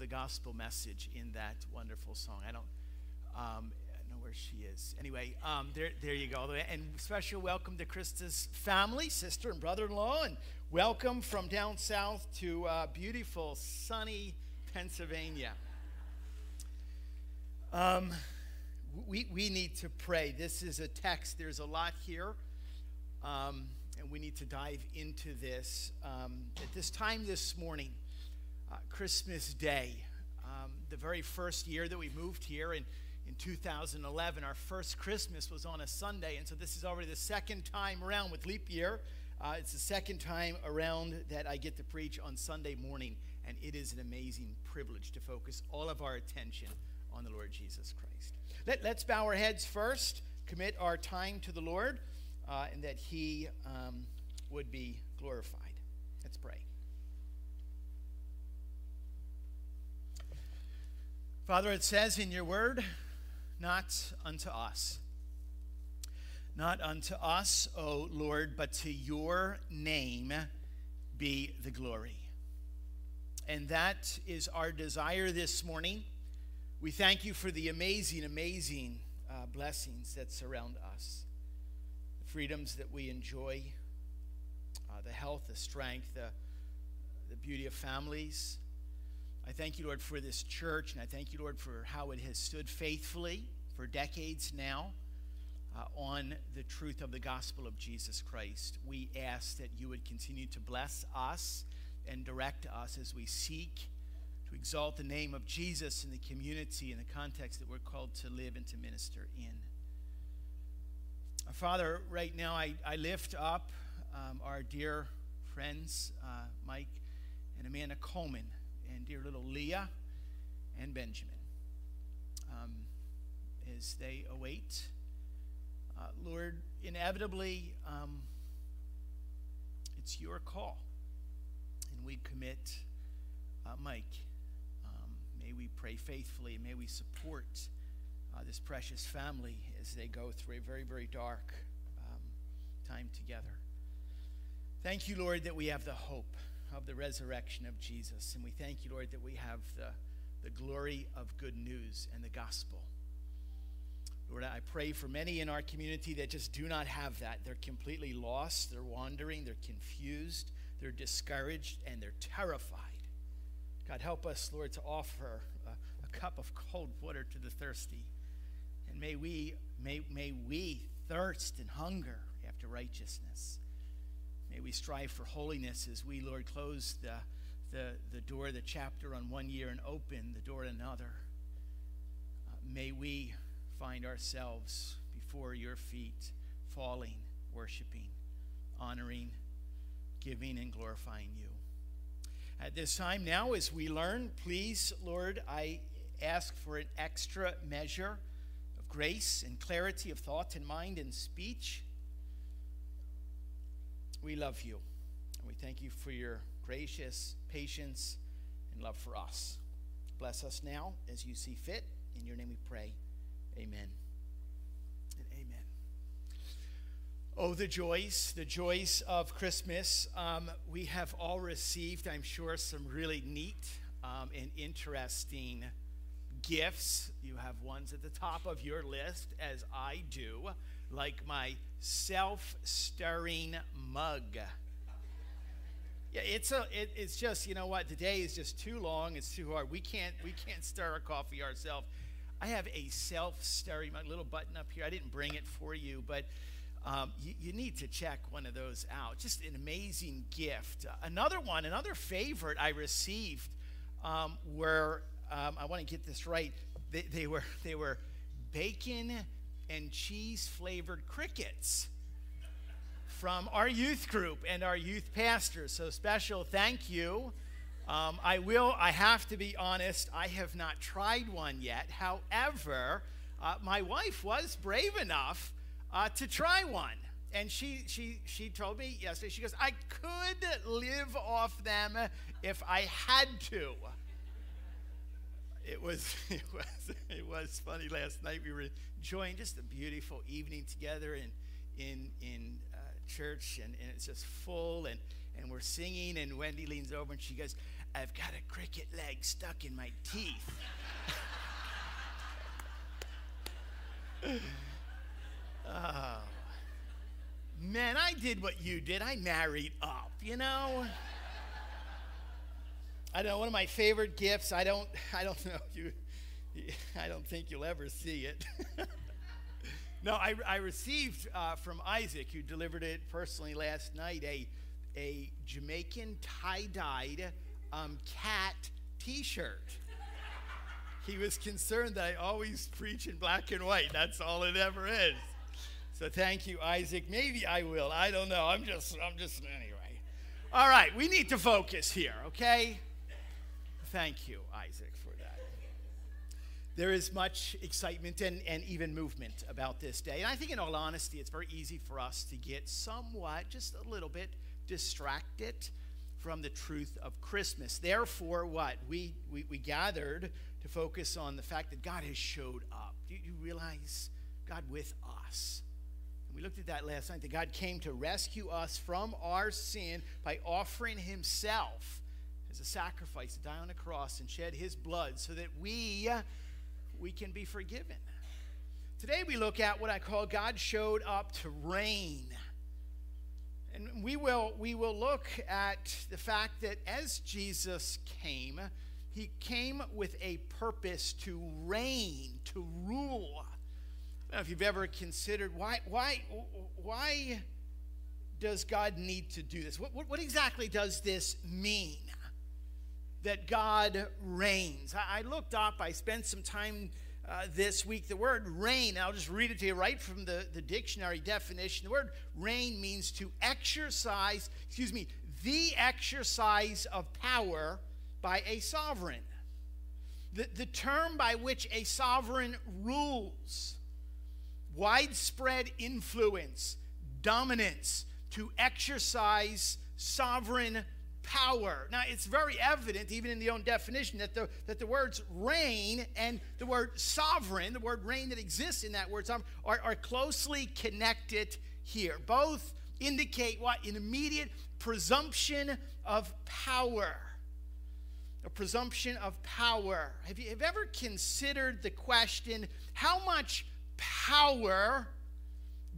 the gospel message in that wonderful song. I don't um, know where she is. Anyway, um, there, there you go. And special welcome to Krista's family, sister and brother in law, and welcome from down south to uh, beautiful, sunny Pennsylvania. Um, we, we need to pray. This is a text, there's a lot here, um, and we need to dive into this. Um, at this time this morning, uh, Christmas Day, um, the very first year that we moved here, and in 2011, our first Christmas was on a Sunday, and so this is already the second time around with leap year. Uh, it's the second time around that I get to preach on Sunday morning, and it is an amazing privilege to focus all of our attention on the Lord Jesus Christ. Let, us bow our heads first, commit our time to the Lord, uh, and that He um, would be glorified. Let's pray. Father, it says in your word, not unto us. Not unto us, O Lord, but to your name be the glory. And that is our desire this morning. We thank you for the amazing, amazing uh, blessings that surround us, the freedoms that we enjoy, uh, the health, the strength, the, the beauty of families I thank you, Lord, for this church, and I thank you, Lord, for how it has stood faithfully for decades now uh, on the truth of the gospel of Jesus Christ. We ask that you would continue to bless us and direct us as we seek to exalt the name of Jesus in the community, in the context that we're called to live and to minister in. Father, right now I, I lift up um, our dear friends, uh, Mike and Amanda Coleman and dear little Leah and Benjamin um, as they await. Uh, Lord, inevitably, um, it's your call. And we commit uh, Mike. Um, may we pray faithfully may we support uh, this precious family as they go through a very, very dark um, time together. Thank you, Lord, that we have the hope of the resurrection of Jesus. And we thank you, Lord, that we have the, the glory of good news and the gospel. Lord, I pray for many in our community that just do not have that. They're completely lost, they're wandering, they're confused, they're discouraged, and they're terrified. God, help us, Lord, to offer a, a cup of cold water to the thirsty. And may we, may, may we thirst and hunger after righteousness. May we strive for holiness as we, Lord, close the, the, the door, the chapter on one year and open the door to another. Uh, may we find ourselves before your feet, falling, worshiping, honoring, giving, and glorifying you. At this time now, as we learn, please, Lord, I ask for an extra measure of grace and clarity of thought and mind and speech we love you. And we thank you for your gracious patience and love for us. Bless us now as you see fit. In your name we pray. Amen. And amen. Oh, the joys, the joys of Christmas. Um, we have all received, I'm sure, some really neat um, and interesting gifts. You have ones at the top of your list, as I do, like my self stirring mug. Yeah, it's a it, it's just, you know what, the day is just too long, it's too hard. We can't we can't stir our coffee ourselves. I have a self-stirring my little button up here. I didn't bring it for you, but um, you, you, need to check one of those out. Just an amazing gift. Another one, another favorite I received um, were um, I want to get this right. They, they were they were bacon and cheese flavored crickets from our youth group and our youth pastors. So, special thank you. Um, I will, I have to be honest, I have not tried one yet. However, uh, my wife was brave enough uh, to try one. And she, she, she told me yesterday, she goes, I could live off them if I had to it was it was it was funny last night. We were enjoying just a beautiful evening together in in in church, and, and it's just full, and and we're singing. And Wendy leans over and she goes, I've got a cricket leg stuck in my teeth. oh. Man, I did what you did. I married up, you know? I don't know, one of my favorite gifts, I don't I don't know you I don't think you'll ever see it. no, I, I received uh, from Isaac, who delivered it personally last night, a, a Jamaican tie dyed um, cat t shirt. he was concerned that I always preach in black and white. That's all it ever is. So thank you, Isaac. Maybe I will. I don't know. I'm just, I'm just, anyway. All right, we need to focus here, okay? Thank you, Isaac. There is much excitement and, and even movement about this day. And I think, in all honesty, it's very easy for us to get somewhat, just a little bit, distracted from the truth of Christmas. Therefore, what? We, we, we gathered to focus on the fact that God has showed up. Do you realize God with us? And we looked at that last night that God came to rescue us from our sin by offering Himself as a sacrifice to die on a cross and shed His blood so that we we can be forgiven. Today we look at what I call God showed up to reign. And we will, we will look at the fact that as Jesus came, he came with a purpose to reign, to rule. Know if you've ever considered why, why, why does God need to do this? What, what, what exactly does this mean? That God reigns. I looked up, I spent some time uh, this week. The word reign, I'll just read it to you right from the, the dictionary definition. The word reign means to exercise, excuse me, the exercise of power by a sovereign. The, the term by which a sovereign rules, widespread influence, dominance, to exercise sovereign power. Now, it's very evident, even in the own definition, that the, that the words reign and the word sovereign, the word reign that exists in that word sovereign, are, are closely connected here. Both indicate what? An immediate presumption of power. A presumption of power. Have you, have you ever considered the question how much power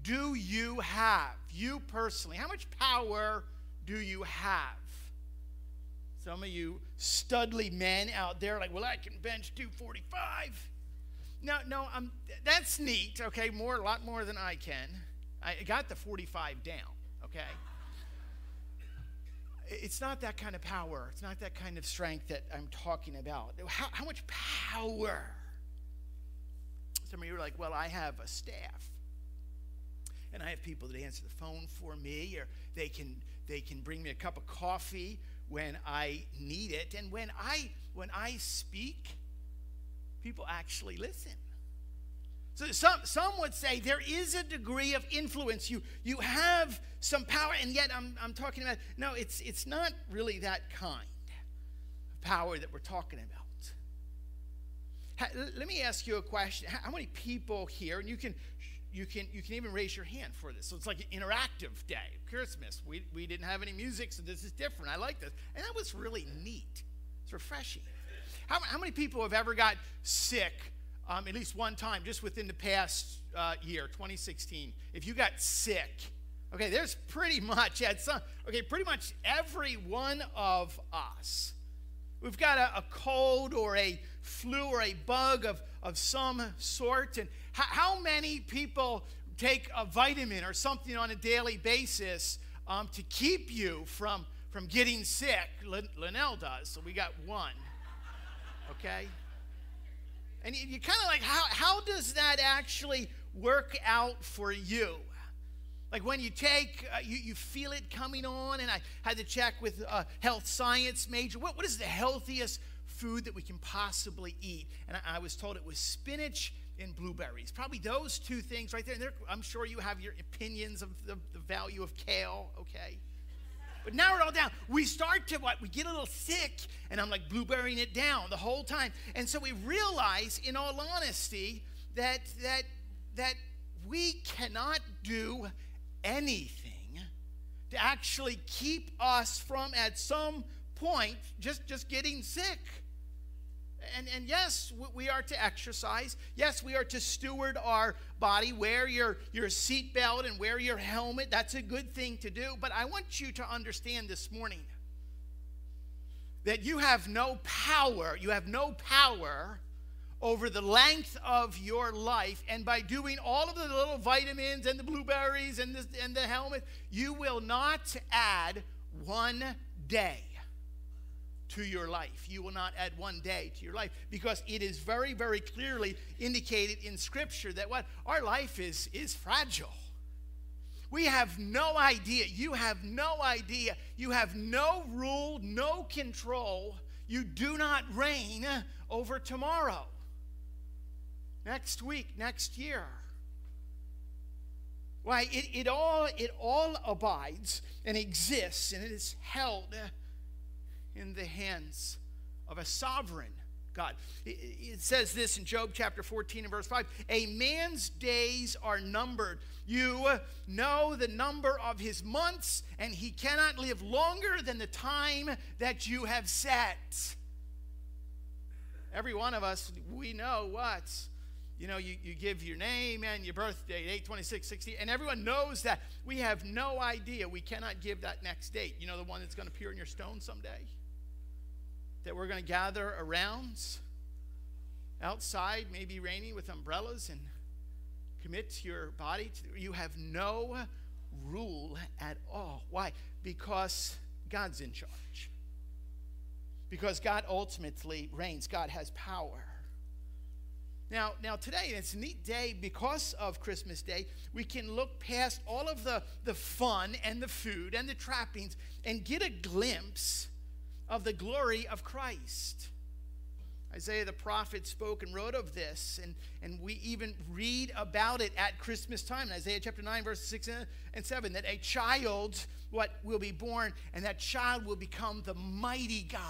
do you have? You personally, how much power do you have? Some of you studly men out there like, well, I can bench 245. No, no, um, that's neat, okay? More, a lot more than I can. I got the 45 down, okay? It's not that kind of power. It's not that kind of strength that I'm talking about. How, how much power? Some of you are like, well, I have a staff. And I have people that answer the phone for me, or they can, they can bring me a cup of coffee when I need it. And when I when I speak, people actually listen. So some, some would say there is a degree of influence. You, you have some power, and yet I'm, I'm talking about, no, it's, it's not really that kind of power that we're talking about. let me ask you a question. How many people here, and you can you can you can even raise your hand for this. So it's like an interactive day. Christmas. We, we didn't have any music, so this is different. I like this. And that was really neat. It's refreshing. How, how many people have ever got sick um, at least one time just within the past uh, year, 2016? If you got sick, okay, there's pretty much at some okay, pretty much every one of us. We've got a, a cold or a flu or a bug of, of some sort. And how, many people take a vitamin or something on a daily basis um, to keep you from, from getting sick? Linnell does, so we got one. Okay? And you, you kind of like, how, how does that actually work out for you? Like when you take, uh, you, you feel it coming on, and I had to check with a health science major. What, what is the healthiest food that we can possibly eat? And I, I was told it was spinach and blueberries. Probably those two things right there. And I'm sure you have your opinions of the, the value of kale, okay? But now we're all down. We start to what? We get a little sick, and I'm like blueberrying it down the whole time. And so we realize, in all honesty, that that that we cannot do anything to actually keep us from at some point just, just getting sick. And, and yes, we are to exercise. Yes, we are to steward our body, wear your, your seatbelt and wear your helmet. That's a good thing to do. But I want you to understand this morning that you have no power, you have no power over the length of your life. And by doing all of the little vitamins and the blueberries and the, and the helmet, you will not add one day to your life. You will not add one day to your life because it is very, very clearly indicated in Scripture that what our life is is fragile. We have no idea. You have no idea. You have no rule, no control. You do not reign over tomorrow, next week, next year. Why, it, it, all, it all abides and exists and it is held in the hands of a sovereign God. It says this in Job chapter 14 and verse 5 A man's days are numbered. You know the number of his months, and he cannot live longer than the time that you have set. Every one of us, we know what? You know, you, you give your name and your birth date, 8, 26, 60, and everyone knows that. We have no idea. We cannot give that next date. You know, the one that's going to appear in your stone someday? That we're going to gather around outside, maybe rainy, with umbrellas and commit your body to, you have no rule at all. Why? Because God's in charge. Because God ultimately reigns. God has power. Now, now today, it's a neat day because of Christmas Day. We can look past all of the, the fun and the food and the trappings and get a glimpse of the glory of Christ. Isaiah the prophet spoke and wrote of this, and, and we even read about it at Christmas time in Isaiah chapter 9, verses 6 and 7, that a child what will be born, and that child will become the mighty God.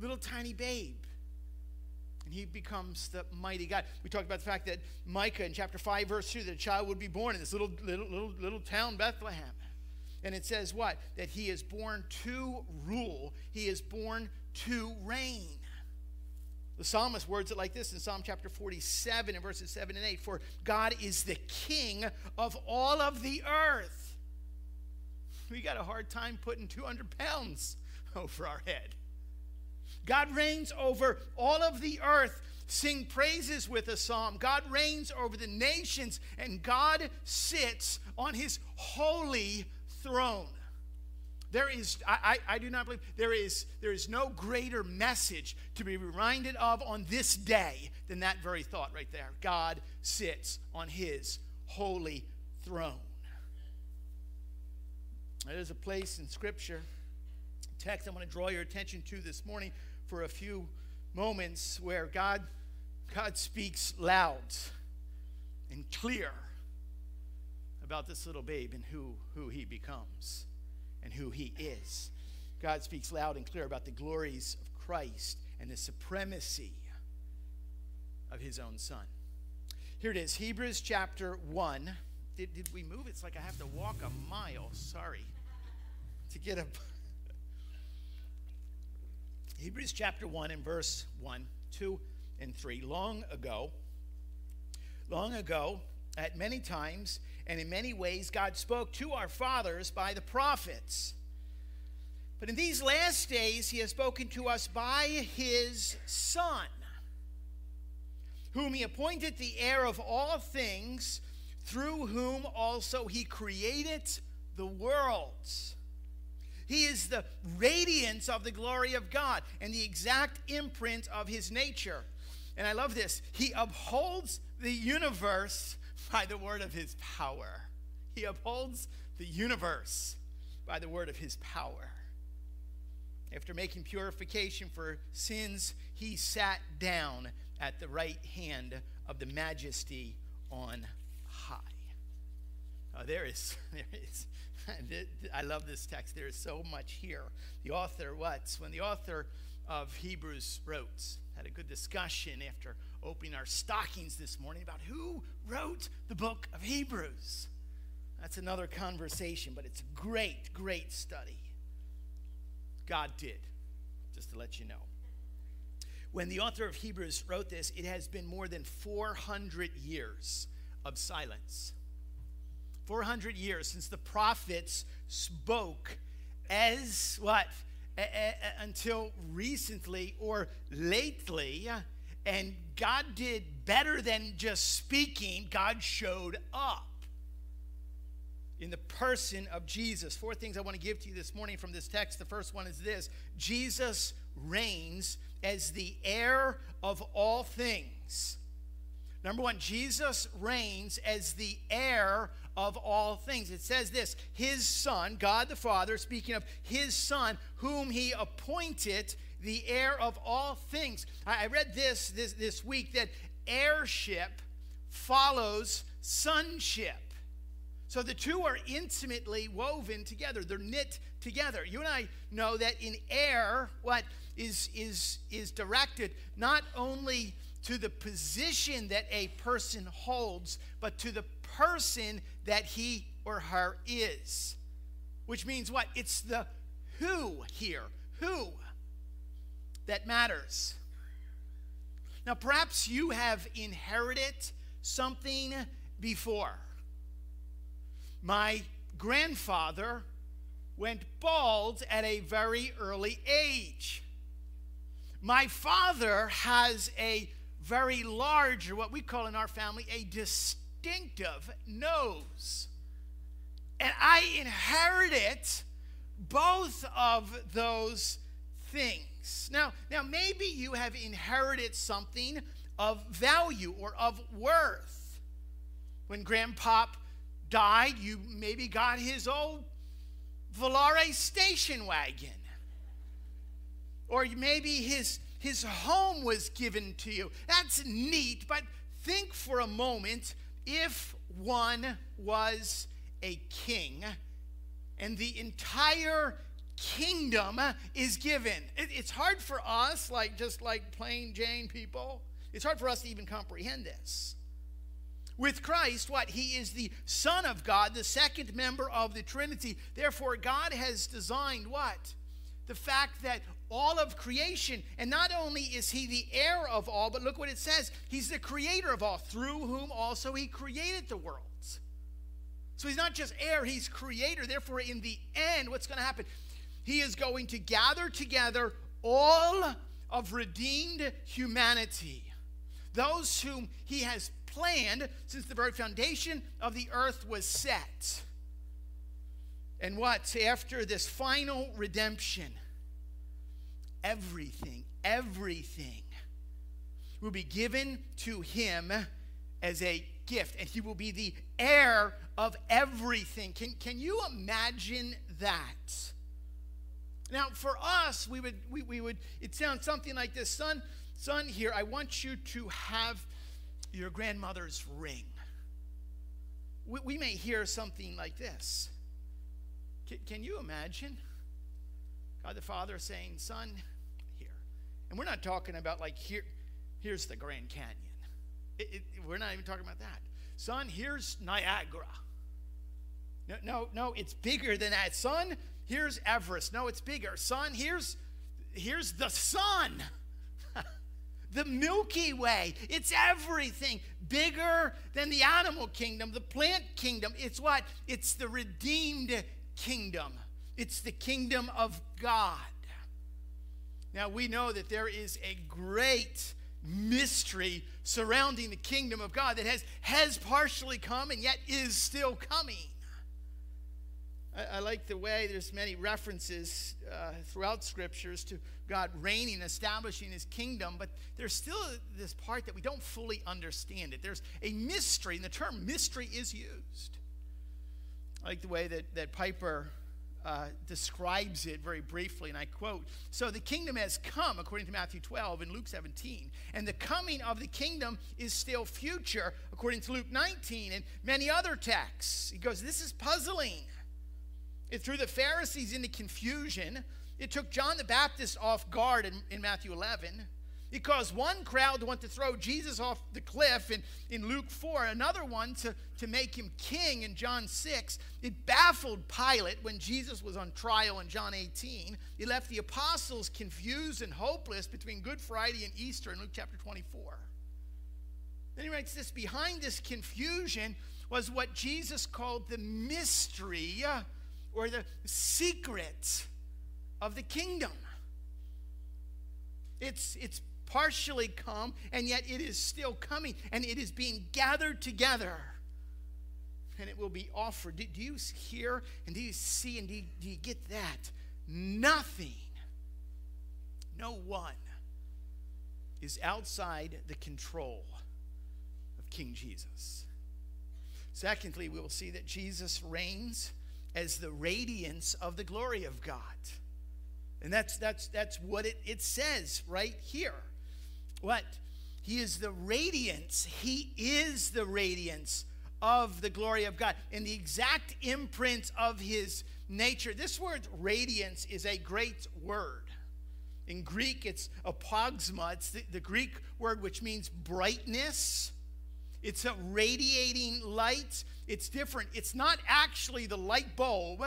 Little tiny babe. And he becomes the mighty God. We talked about the fact that Micah in chapter 5, verse 2, that a child would be born in this little little little, little town, Bethlehem. And it says what? That he is born to rule, he is born to reign. The psalmist words it like this in Psalm chapter 47 and verses 7 and 8 For God is the king of all of the earth. We got a hard time putting 200 pounds over our head. God reigns over all of the earth. Sing praises with a psalm. God reigns over the nations, and God sits on his holy throne. There is, I, I, I, do not believe, there is, there is no greater message to be reminded of on this day than that very thought right there. God sits on his holy throne. There's a place in Scripture, text I want to draw your attention to this morning for a few moments where God, God speaks loud and clear about this little babe and who, who he becomes and who he is. God speaks loud and clear about the glories of Christ and the supremacy of his own son. Here it is Hebrews chapter 1. Did, did we move? It's like I have to walk a mile. Sorry. To get a. Hebrews chapter 1 and verse 1, 2, and 3. Long ago, long ago, at many times, and in many ways, God spoke to our fathers by the prophets. But in these last days, He has spoken to us by His Son, whom He appointed the heir of all things, through whom also He created the worlds. He is the radiance of the glory of God and the exact imprint of His nature. And I love this. He upholds the universe by the word of his power. He upholds the universe by the word of his power. After making purification for sins, he sat down at the right hand of the majesty on high. Oh, there is, there is. I love this text. There is so much here. The author, what? When the author of Hebrews wrote, had a good discussion after opening our stockings this morning about who wrote the book of Hebrews. That's another conversation, but it's great, great study. God did, just to let you know. When the author of Hebrews wrote this, it has been more than 400 years of silence. 400 years since the prophets spoke as what? A, a, until recently or lately. And God did better than just speaking, God showed up in the person of Jesus. Four things I want to give to you this morning from this text. The first one is this Jesus reigns as the heir of all things. Number one, Jesus reigns as the heir of all things. It says this His Son, God the Father, speaking of His Son, whom He appointed the heir of all things. I read this this, this week that heirship follows sonship. So the two are intimately woven together. They're knit together. You and I know that in heir, what is is is directed not only to the position that a person holds, but to the person that he or her is. Which means what? It's the who here. Who that matters. Now, perhaps you have inherited something before. My grandfather went bald at a very early age. My father has a very large, or what we call in our family, a distinctive nose. And I inherited both of those things. Now, now maybe you have inherited something of value or of worth. When grandpop died, you maybe got his old Volare station wagon. Or maybe his, his home was given to you. That's neat, but think for a moment if one was a king and the entire kingdom uh, is given. It, it's hard for us, like just like plain Jane people, it's hard for us to even comprehend this. With Christ, what? He is the Son of God, the second member of the Trinity. Therefore, God has designed what? The fact that all of creation, and not only is he the heir of all, but look what it says He's the creator of all, through whom also he created the worlds. So he's not just heir, he's creator. Therefore, in the end, what's going to happen? He is going to gather together all of redeemed humanity, those whom he has planned since the very foundation of the earth was set. And what? After this final redemption, everything, everything will be given to him as a gift, and he will be the heir of everything. Can, can you imagine that? Now, for us, we would, we, we would, it sounds something like this Son, son, here, I want you to have your grandmother's ring. We, we may hear something like this. Can, can you imagine God the Father saying, Son, here. And we're not talking about like, here, here's the Grand Canyon. It, it, we're not even talking about that. Son, here's Niagara. No, no, no, it's bigger than that. Son, here's Everest. No, it's bigger. Son, here's here's the sun. the Milky Way. It's everything bigger than the animal kingdom, the plant kingdom. It's what? It's the redeemed kingdom. It's the kingdom of God. Now we know that there is a great mystery surrounding the kingdom of God that has, has partially come and yet is still coming. I, I like the way there's many references uh, throughout scriptures to God reigning, establishing his kingdom, but there's still this part that we don't fully understand it. There's a mystery, and the term mystery is used. I like the way that, that Piper uh, describes it very briefly, and I quote So the kingdom has come, according to Matthew 12 and Luke 17, and the coming of the kingdom is still future, according to Luke 19 and many other texts. He goes, This is puzzling. It threw the Pharisees into confusion. It took John the Baptist off guard in, in Matthew 11. It caused one crowd to want to throw Jesus off the cliff in, in Luke 4, another one to, to make him king in John 6. It baffled Pilate when Jesus was on trial in John 18. It left the apostles confused and hopeless between Good Friday and Easter in Luke chapter 24. Then he writes this behind this confusion was what Jesus called the mystery or the secret of the kingdom. It's, it's partially come, and yet it is still coming, and it is being gathered together. And it will be offered. Do, do you hear and do you see and do you, do you get that? Nothing, no one is outside the control of King Jesus. Secondly, we will see that Jesus reigns as the radiance of the glory of God. And that's that's that's what it, it says right here. What? He is the radiance. He is the radiance of the glory of God. And the exact imprint of his nature. This word radiance is a great word. In Greek, it's apaugasma. It's the, the Greek word which means brightness. It's a radiating light. It's different. It's not actually the light bulb,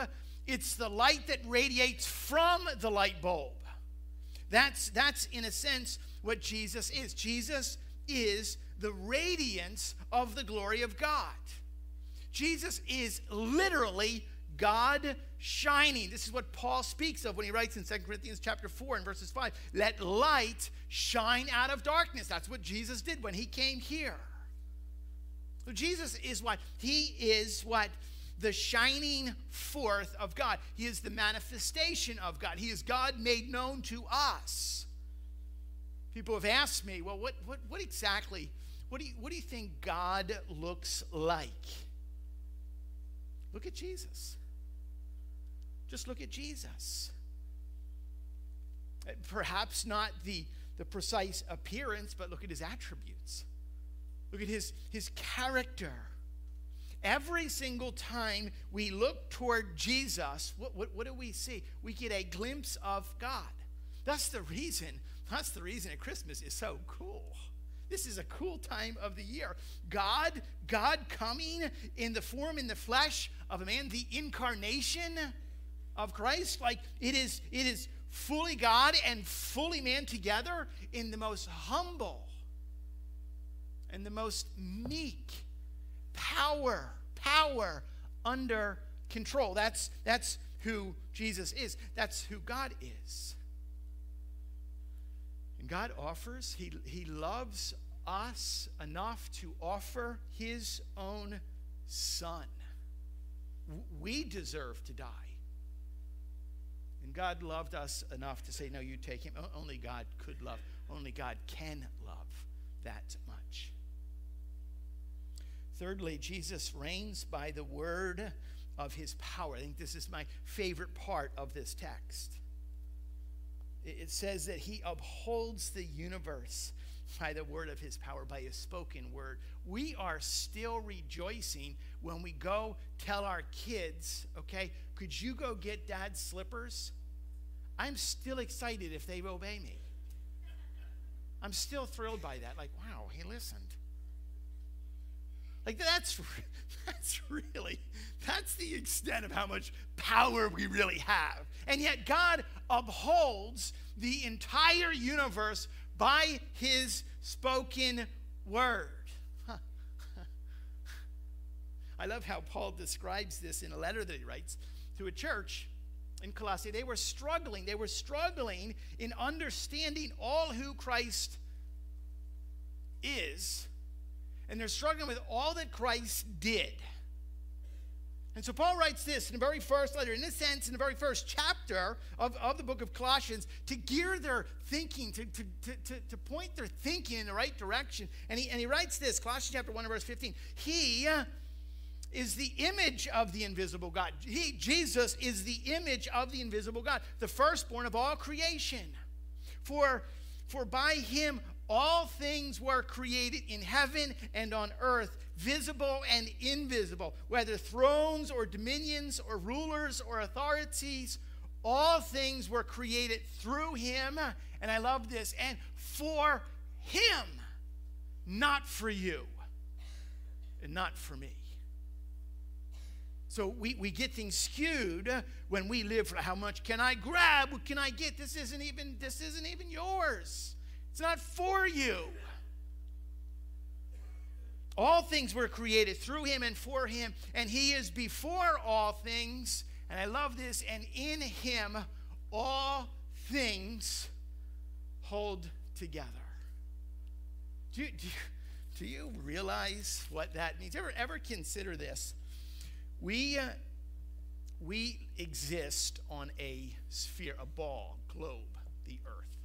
it's the light that radiates from the light bulb. That's, that's in a sense, what Jesus is. Jesus is the radiance of the glory of God. Jesus is literally God shining. This is what Paul speaks of when he writes in 2 Corinthians chapter 4 and verses 5. Let light shine out of darkness. That's what Jesus did when he came here. So Jesus is what? He is what? The shining forth of God. He is the manifestation of God. He is God made known to us. People have asked me, well, what, what, what exactly, what do, you, what do you think God looks like? Look at Jesus. Just look at Jesus. Perhaps not the, the precise appearance, but look at his attributes. Look at his, his character. Every single time we look toward Jesus, what, what, what do we see? We get a glimpse of God. That's the reason that's the reason that Christmas is so cool. This is a cool time of the year. God, God coming in the form in the flesh of a man, the incarnation of Christ, like it is it is fully God and fully man together in the most humble and the most meek power, power under control. That's that's who Jesus is. That's who God is. And God offers, he, he loves us enough to offer His own Son. We deserve to die. And God loved us enough to say, No, you take Him. Only God could love, only God can love that. Thirdly, Jesus reigns by the word of his power. I think this is my favorite part of this text it says that he upholds the universe by the word of his power, by his spoken word. We are still rejoicing when we go tell our kids, okay, could you go get dad's slippers? I'm still excited if they obey me. I'm still thrilled by that. Like, wow, he listened. Like that's that's really that's the extent of how much power we really have. And yet God upholds the entire universe by his spoken word. I love how Paul describes this in a letter that he writes to a church in Colossae. They were struggling. They were struggling in understanding all who Christ is, and they're struggling with all that Christ did. And so Paul writes this in the very first letter, in a sense, in the very first chapter of, of the book of Colossians, to gear their thinking, to, to, to, to, point their thinking in the right direction. And he, and he writes this, Colossians chapter 1 verse 15. He is the image of the invisible God. He, Jesus, is the image of the invisible God, the firstborn of all creation. For, for by him all things were created in heaven and on earth, visible and invisible, whether thrones or dominions or rulers or authorities. All things were created through him And I love this. And for him, not for you, and not for me. So we, we get things skewed when we live for how much can I grab? What can I get? This isn't even this isn't even yours. It's not for you. All things were created through him and for him, and he is before all things. And I love this, and in him all things hold together. Do you, do do you realize what that means? Ever, ever consider this? We, uh, we exist on a sphere, a ball, globe, the earth.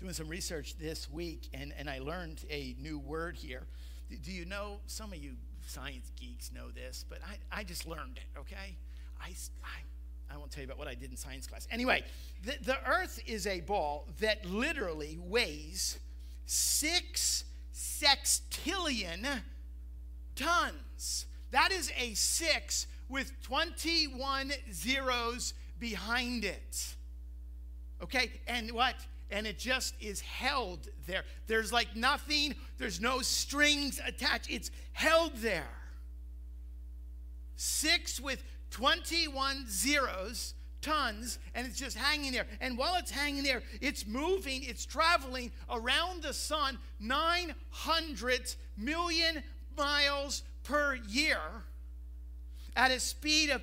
Doing some research this week, and, and I learned a new word here. Do you know, some of you science geeks know this, but I, I just learned it, okay? I, I, I won't tell you about what I did in science class. Anyway, the, the earth is a ball that literally weighs six sextillion tons. That is a six with 21 zeros behind it. Okay, and what? And it just is held there. There's like nothing, there's no strings attached. It's held there. Six with 21 zeros tons and it's just hanging there. And while it's hanging there, it's moving, it's traveling around the sun 900 million miles per year at a speed of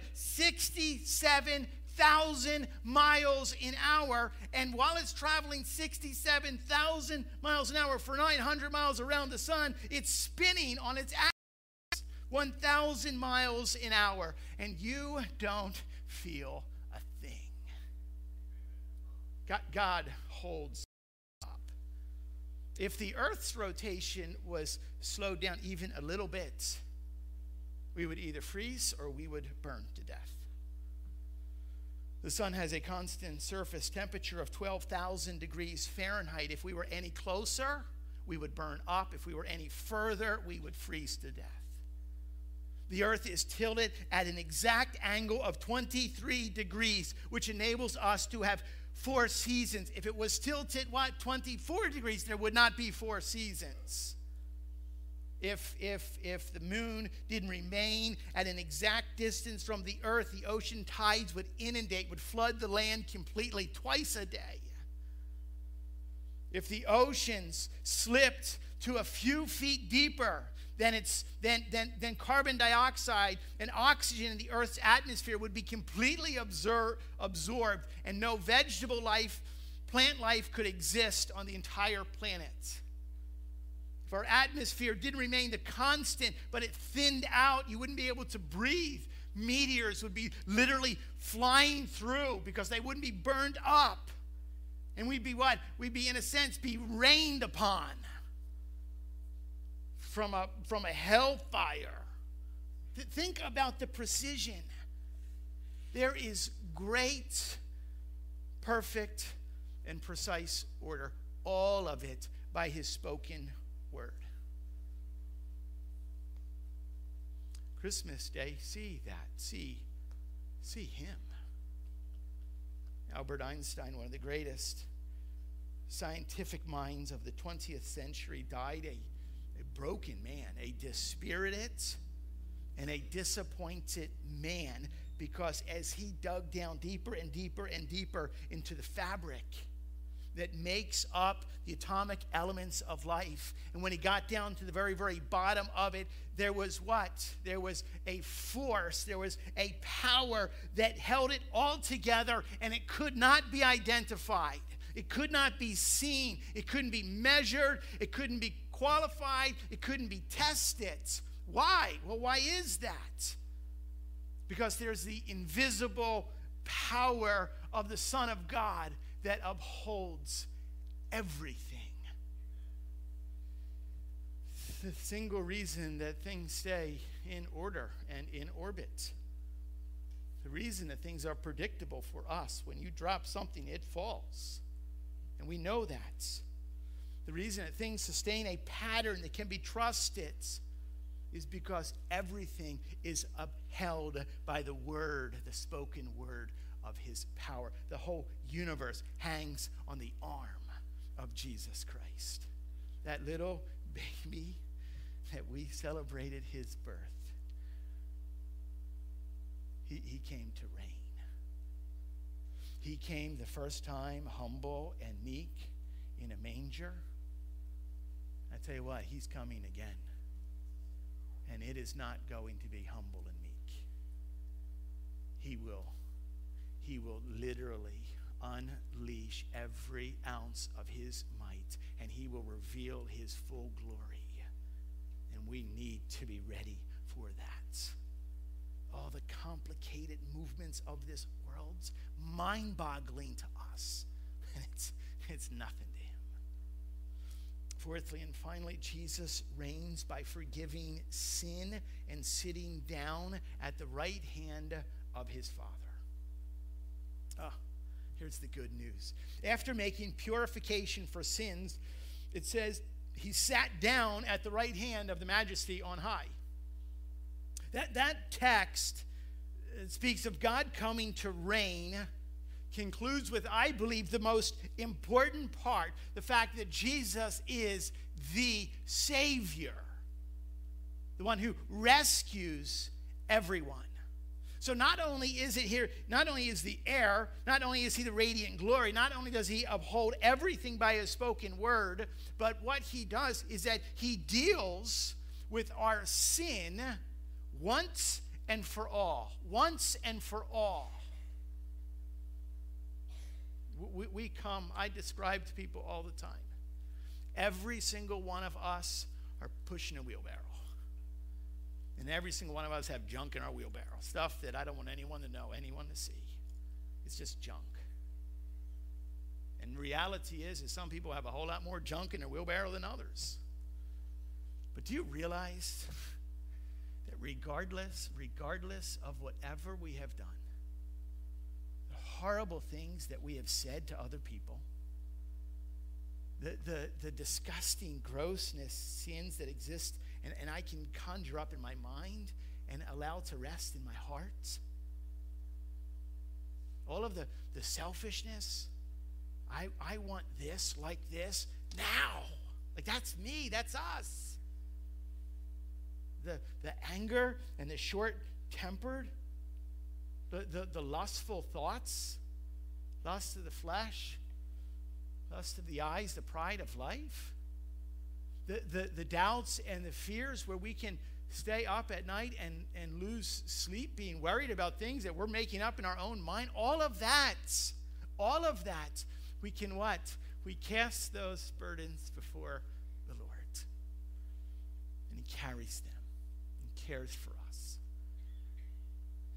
67,000 miles an hour. And while it's traveling 67,000 miles an hour for 900 miles around the sun, it's spinning on its axis 1,000 miles an hour. And you don't feel a thing. God, God holds up. If the Earth's rotation was slowed down even a little bit, we would either freeze or we would burn to death. The sun has a constant surface temperature of 12,000 degrees Fahrenheit. If we were any closer, we would burn up. If we were any further, we would freeze to death. The earth is tilted at an exact angle of 23 degrees, which enables us to have four seasons. If it was tilted, what, 24 degrees, there would not be four seasons if, if, if the moon didn't remain at an exact distance from the earth, the ocean tides would inundate, would flood the land completely twice a day. If the oceans slipped to a few feet deeper than, it's, than, than, than carbon dioxide and oxygen in the Earth's atmosphere would be completely absor- absorbed, and no vegetable life, plant life could exist on the entire planet. If our atmosphere didn't remain the constant, but it thinned out, you wouldn't be able to breathe. Meteors would be literally flying through because they wouldn't be burned up. And we'd be what? We'd be, in a sense, be rained upon from a, from a hellfire. Think about the precision. There is great, perfect, and precise order, all of it by his spoken word. Christmas Day, see that. See, see him. Albert Einstein, one of the greatest scientific minds of the 20th century, died a, a broken man, a dispirited and a disappointed man because as he dug down deeper and deeper and deeper into the fabric, that makes up the atomic elements of life. And when he got down to the very, very bottom of it, there was what? There was a force, there was a power that held it all together, and it could not be identified. It could not be seen. It couldn't be measured. It couldn't be qualified. It couldn't be tested. Why? Well, why is that? Because there's the invisible power of the Son of God that upholds everything. The single reason that things stay in order and in orbit. The reason that things are predictable for us. When you drop something, it falls. And we know that. The reason that things sustain a pattern that can be trusted is because everything is upheld by the word, the spoken word of his power. The whole universe hangs on the arm of Jesus Christ. That little baby that we celebrated his birth, he, he came to reign. He came the first time humble and meek in a manger. I tell you what, he's coming again. And it is not going to be humble and meek. He will he will literally unleash every ounce of his might and he will reveal his full glory. And we need to be ready for that. All the complicated movements of this world's mind boggling to us. It's, it's nothing to him. Fourthly and finally, Jesus reigns by forgiving sin and sitting down at the right hand of his Father. Ah, here's the good news. After making purification for sins, it says he sat down at the right hand of the majesty on high. That, that text speaks of God coming to reign, concludes with, I believe, the most important part the fact that Jesus is the Savior, the one who rescues everyone. So not only is it here, not only is the heir, not only is he the radiant glory, not only does he uphold everything by his spoken word, but what he does is that he deals with our sin once and for all. Once and for all. We, we come, I describe to people all the time. Every single one of us are pushing a wheelbarrow. And every single one of us have junk in our wheelbarrow. Stuff that I don't want anyone to know, anyone to see. It's just junk. And reality is, is some people have a whole lot more junk in their wheelbarrow than others. But do you realize that regardless, regardless of whatever we have done, the horrible things that we have said to other people, the, the, the disgusting grossness, sins that exist and, and I can conjure up in my mind and allow to rest in my heart. All of the, the selfishness. I, I want this like this now. Like that's me, that's us. The, the anger and the short tempered, the, the, the lustful thoughts, lust of the flesh, lust of the eyes, the pride of life the, the, the doubts and the fears where we can stay up at night and, and lose sleep, being worried about things that we're making up in our own mind. All of that, all of that, we can what? We cast those burdens before the Lord. And He carries them and cares for us.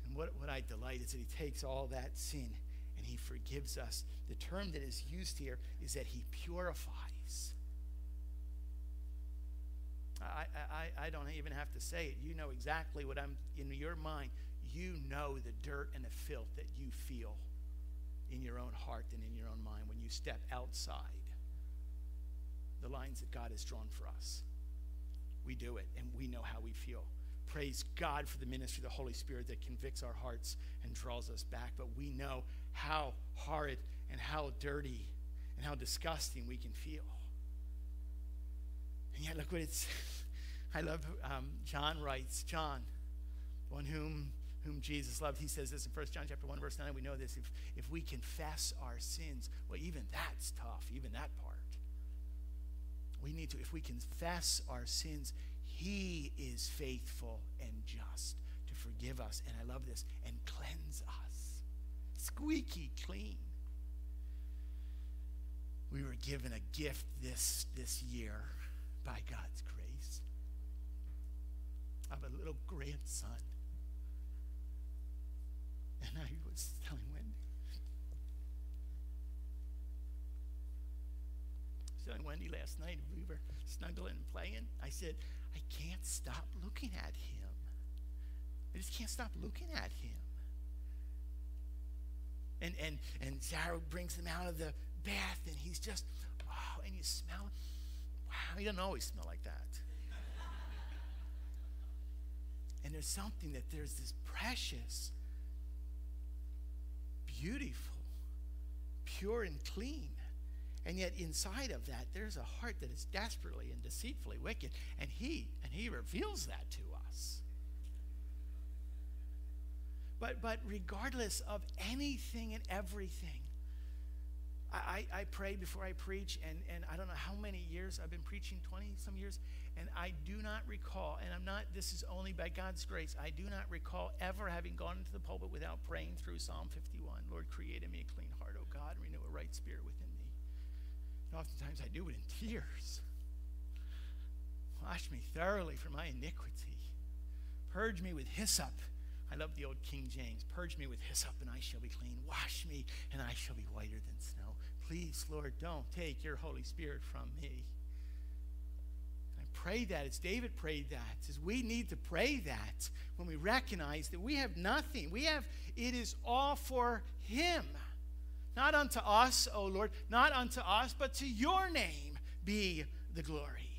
And what, what I delight is that He takes all that sin and He forgives us. The term that is used here is that He purifies. I, I, I don't even have to say it. You know exactly what I'm in your mind. You know the dirt and the filth that you feel in your own heart and in your own mind when you step outside the lines that God has drawn for us. We do it and we know how we feel. Praise God for the ministry of the Holy Spirit that convicts our hearts and draws us back. But we know how horrid and how dirty and how disgusting we can feel. And yet, look what it's. I love um, John writes, John, one whom whom Jesus loved. He says this in 1 John chapter 1, verse 9. We know this. If, if we confess our sins, well, even that's tough, even that part. We need to, if we confess our sins, he is faithful and just to forgive us. And I love this, and cleanse us. Squeaky clean. We were given a gift this, this year by God's grace of a little grandson. And I was telling Wendy, telling Wendy last night, we were snuggling and playing. I said, I can't stop looking at him. I just can't stop looking at him. And, and, and Sarah brings him out of the bath, and he's just, oh, and you smell wow, he doesn't always smell like that. and there's something that there's this precious, beautiful, pure and clean. And yet inside of that, there's a heart that is desperately and deceitfully wicked. And he, and he reveals that to us. But, but regardless of anything and everything, I, I, pray before I preach, and, and I don't know how many years I've been preaching 20 some years, and I do not recall, and I'm not, this is only by God's grace, I do not recall ever having gone into the pulpit without praying through Psalm 51 Lord, create in me a clean heart, O God, and renew a right spirit within me. And oftentimes I do it in tears. Wash me thoroughly from my iniquity. Purge me with hyssop. I love the old King James. Purge me with hyssop, and I shall be clean. Wash me, and I shall be whiter than snow. Please, Lord, don't take your Holy Spirit from me. I pray that as David prayed that, as we need to pray that when we recognize that we have nothing. We have, it is all for Him. Not unto us, O Lord, not unto us, but to your name be the glory.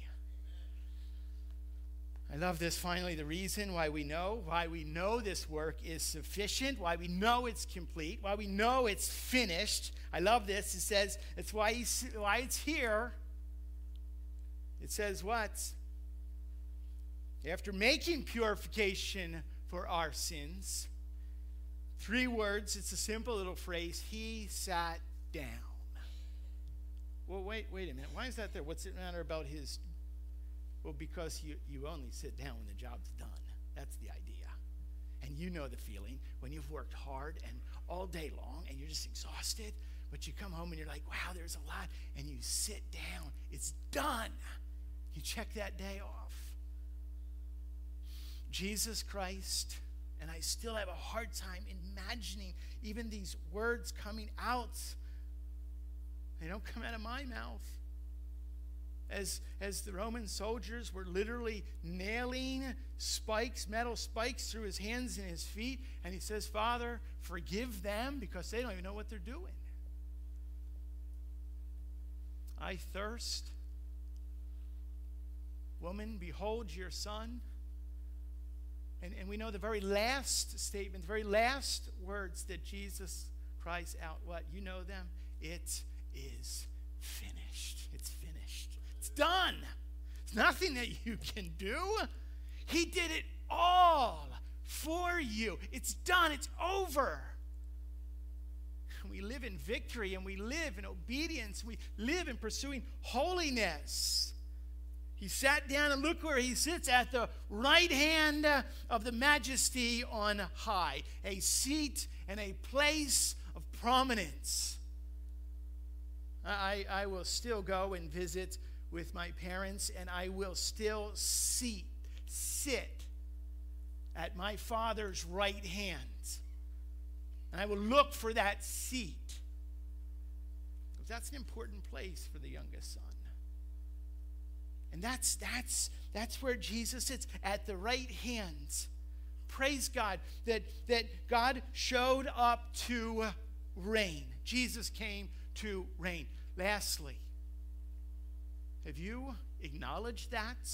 I love this finally the reason why we know, why we know this work is sufficient, why we know it's complete, why we know it's finished. I love this. It says it's why, he's, why it's here. It says what? After making purification for our sins, three words, it's a simple little phrase, he sat down. Well, wait, wait a minute. Why is that there? What's it matter about his well, because you, you only sit down when the job's done. That's the idea. And you know the feeling when you've worked hard and all day long and you're just exhausted, but you come home and you're like, wow, there's a lot. And you sit down. It's done. You check that day off. Jesus Christ, and I still have a hard time imagining even these words coming out. They don't come out of my mouth as, as the Roman soldiers were literally nailing spikes, metal spikes, through his hands and his feet. And he says, Father, forgive them because they don't even know what they're doing. I thirst. Woman, behold your son. And, and we know the very last statement, the very last words that Jesus cries out, what? You know them? It is finished. It's finished done. It's nothing that you can do. He did it all for you. It's done, it's over. We live in victory and we live in obedience. We live in pursuing holiness. He sat down and look where he sits at the right hand of the majesty on high, a seat and a place of prominence. I, I will still go and visit with my parents, and I will still seat, sit at my father's right hand. And I will look for that seat. That's an important place for the youngest son. And that's that's that's where Jesus sits at the right hand. Praise God that, that God showed up to reign. Jesus came to reign. Lastly, have you acknowledged that?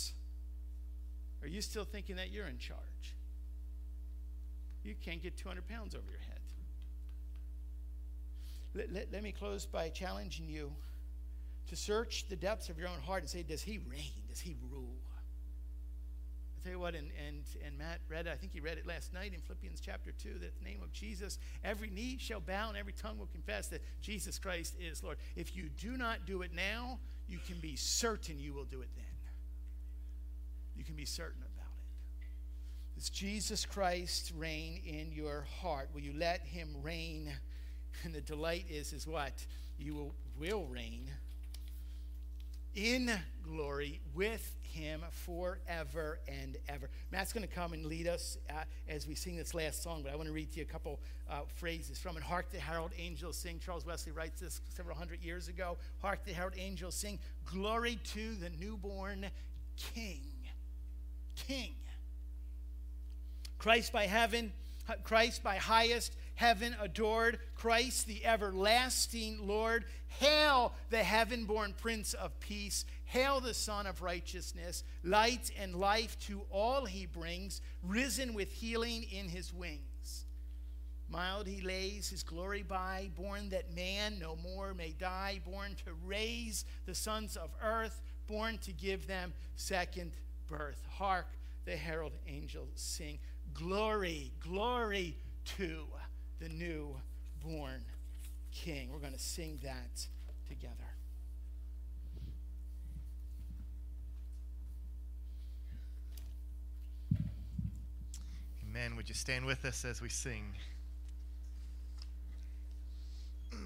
Are you still thinking that you're in charge? You can't get 200 pounds over your head. Let, let, let me close by challenging you to search the depths of your own heart and say, Does he reign? Does he rule? I tell you what, and, and, and Matt read, it, I think he read it last night in Philippians chapter 2, that the name of Jesus, every knee shall bow and every tongue will confess that Jesus Christ is Lord. If you do not do it now, you can be certain you will do it then. You can be certain about it. Does Jesus Christ reign in your heart? Will you let him reign? And the delight is, is what? You will, will reign in glory with him forever and ever. Matt's going to come and lead us uh, as we sing this last song, but I want to read to you a couple uh, phrases from it. Hark the herald angels sing. Charles Wesley writes this several hundred years ago. Hark the herald angels sing. Glory to the newborn King. King. Christ by heaven, Christ by highest heaven adored, Christ the everlasting Lord. Hail the heaven born Prince of Peace. Hail the Son of Righteousness. Light and life to all he brings, risen with healing in his wings. Mild he lays his glory by, born that man no more may die, born to raise the sons of earth, born to give them second birth. Hark, the herald angels sing, Glory, glory to the newborn King. We're going to sing that together. Amen. Would you stand with us as we sing?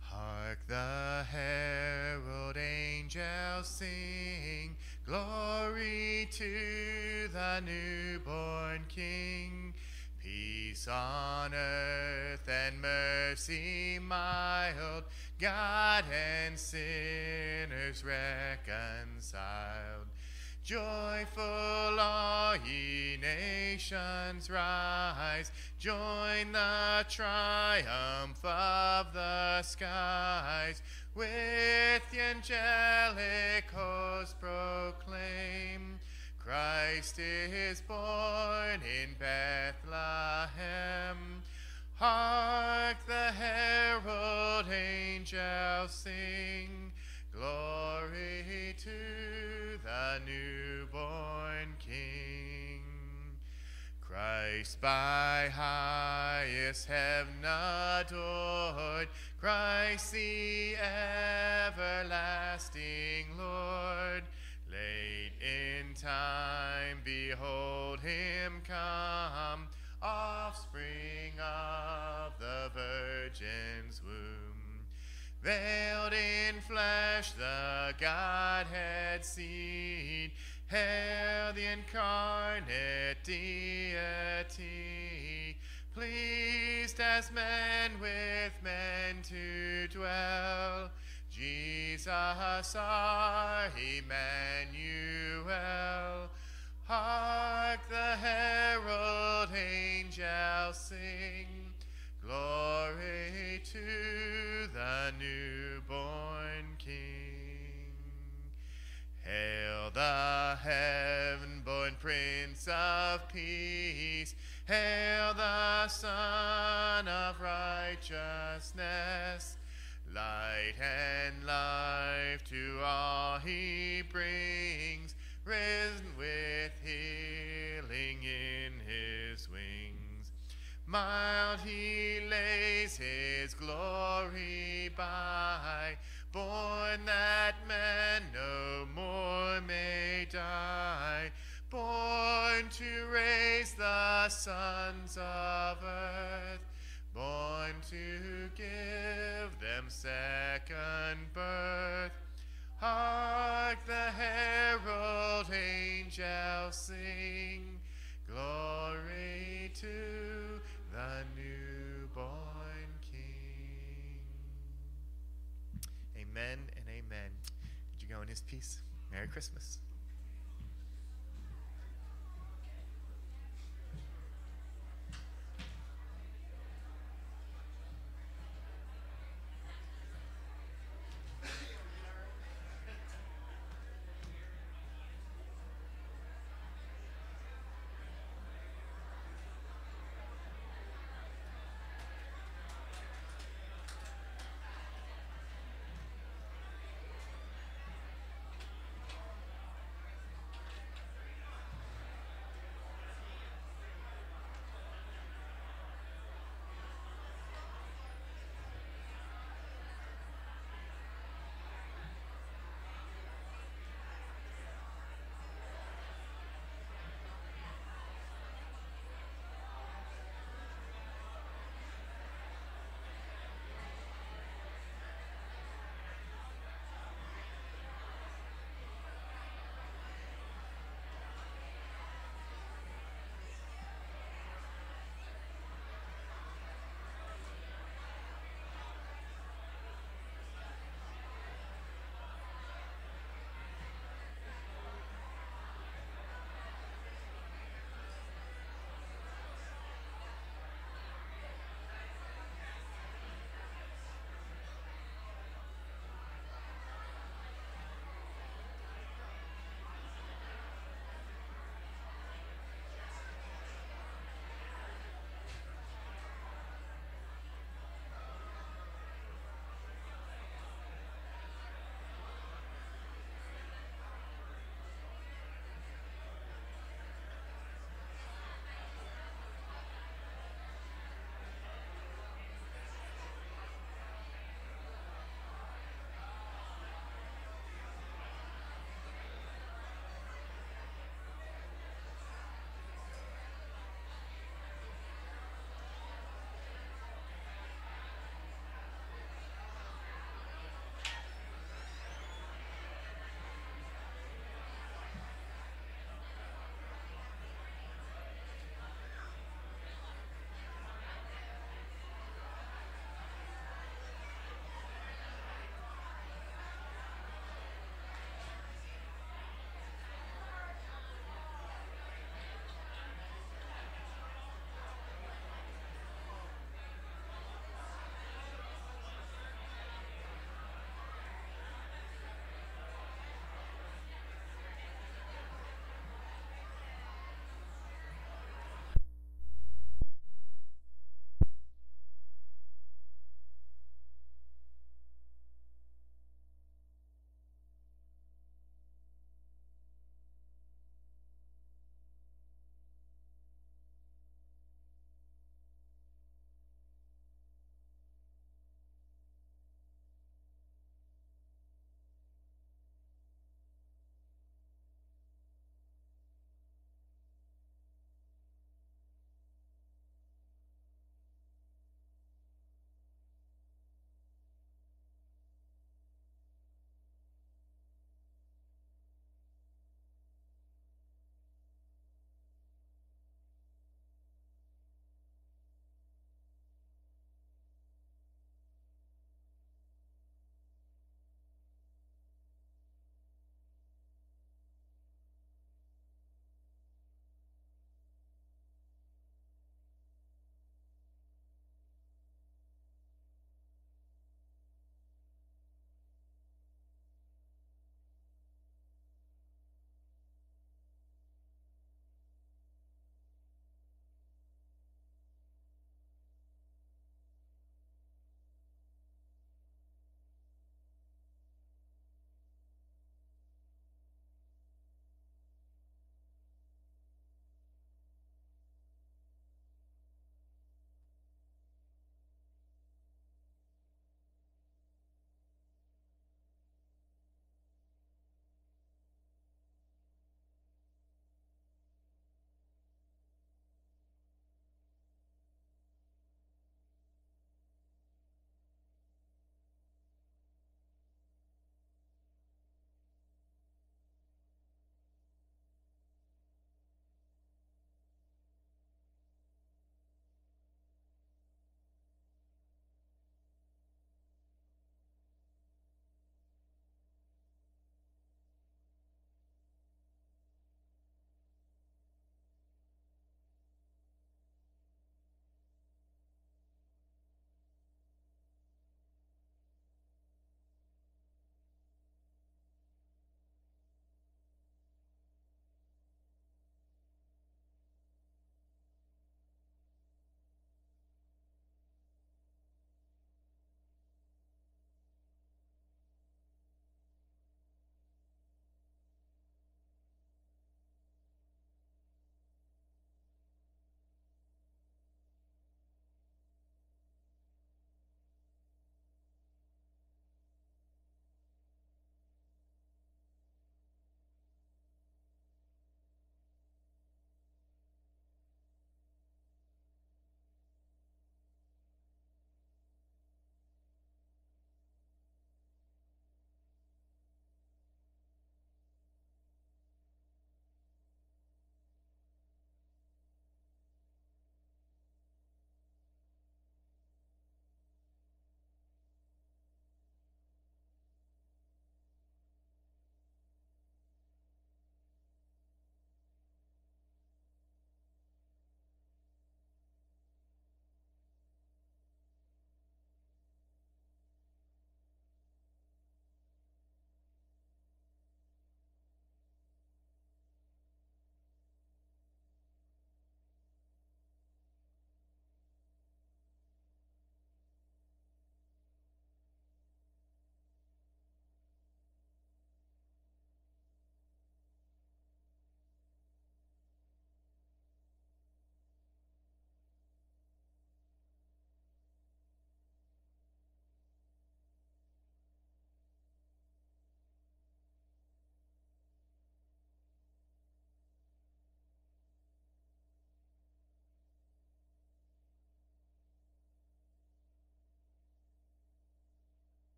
Hark the herald angels sing, glory to the newborn King. Peace on earth and mercy mild, God and sinners reconciled. Joyful all ye nations rise, join the triumph of the skies, with the angelic host proclaim, Christ is born in Bethlehem. Hark the herald angels sing, glory to the newborn King. Christ by highest heaven adored, Christ the everlasting time, behold him come, offspring of the Virgin's womb. Veiled in flesh, the Godhead seen, hail the incarnate deity, pleased as men with men to dwell. Jesus Emmanuel, hark the herald angels sing, glory to the newborn King. Hail the heaven-born Prince of Peace, hail the Son of Righteousness, light and life to all he brings, risen with healing in his wings. Mild he lays his glory by, born that man no more may die, born to raise the sons of earth, born to give them second birth. Hark the herald angels sing, glory to the newborn King. Amen and amen. Would you go in his peace? Merry Christmas.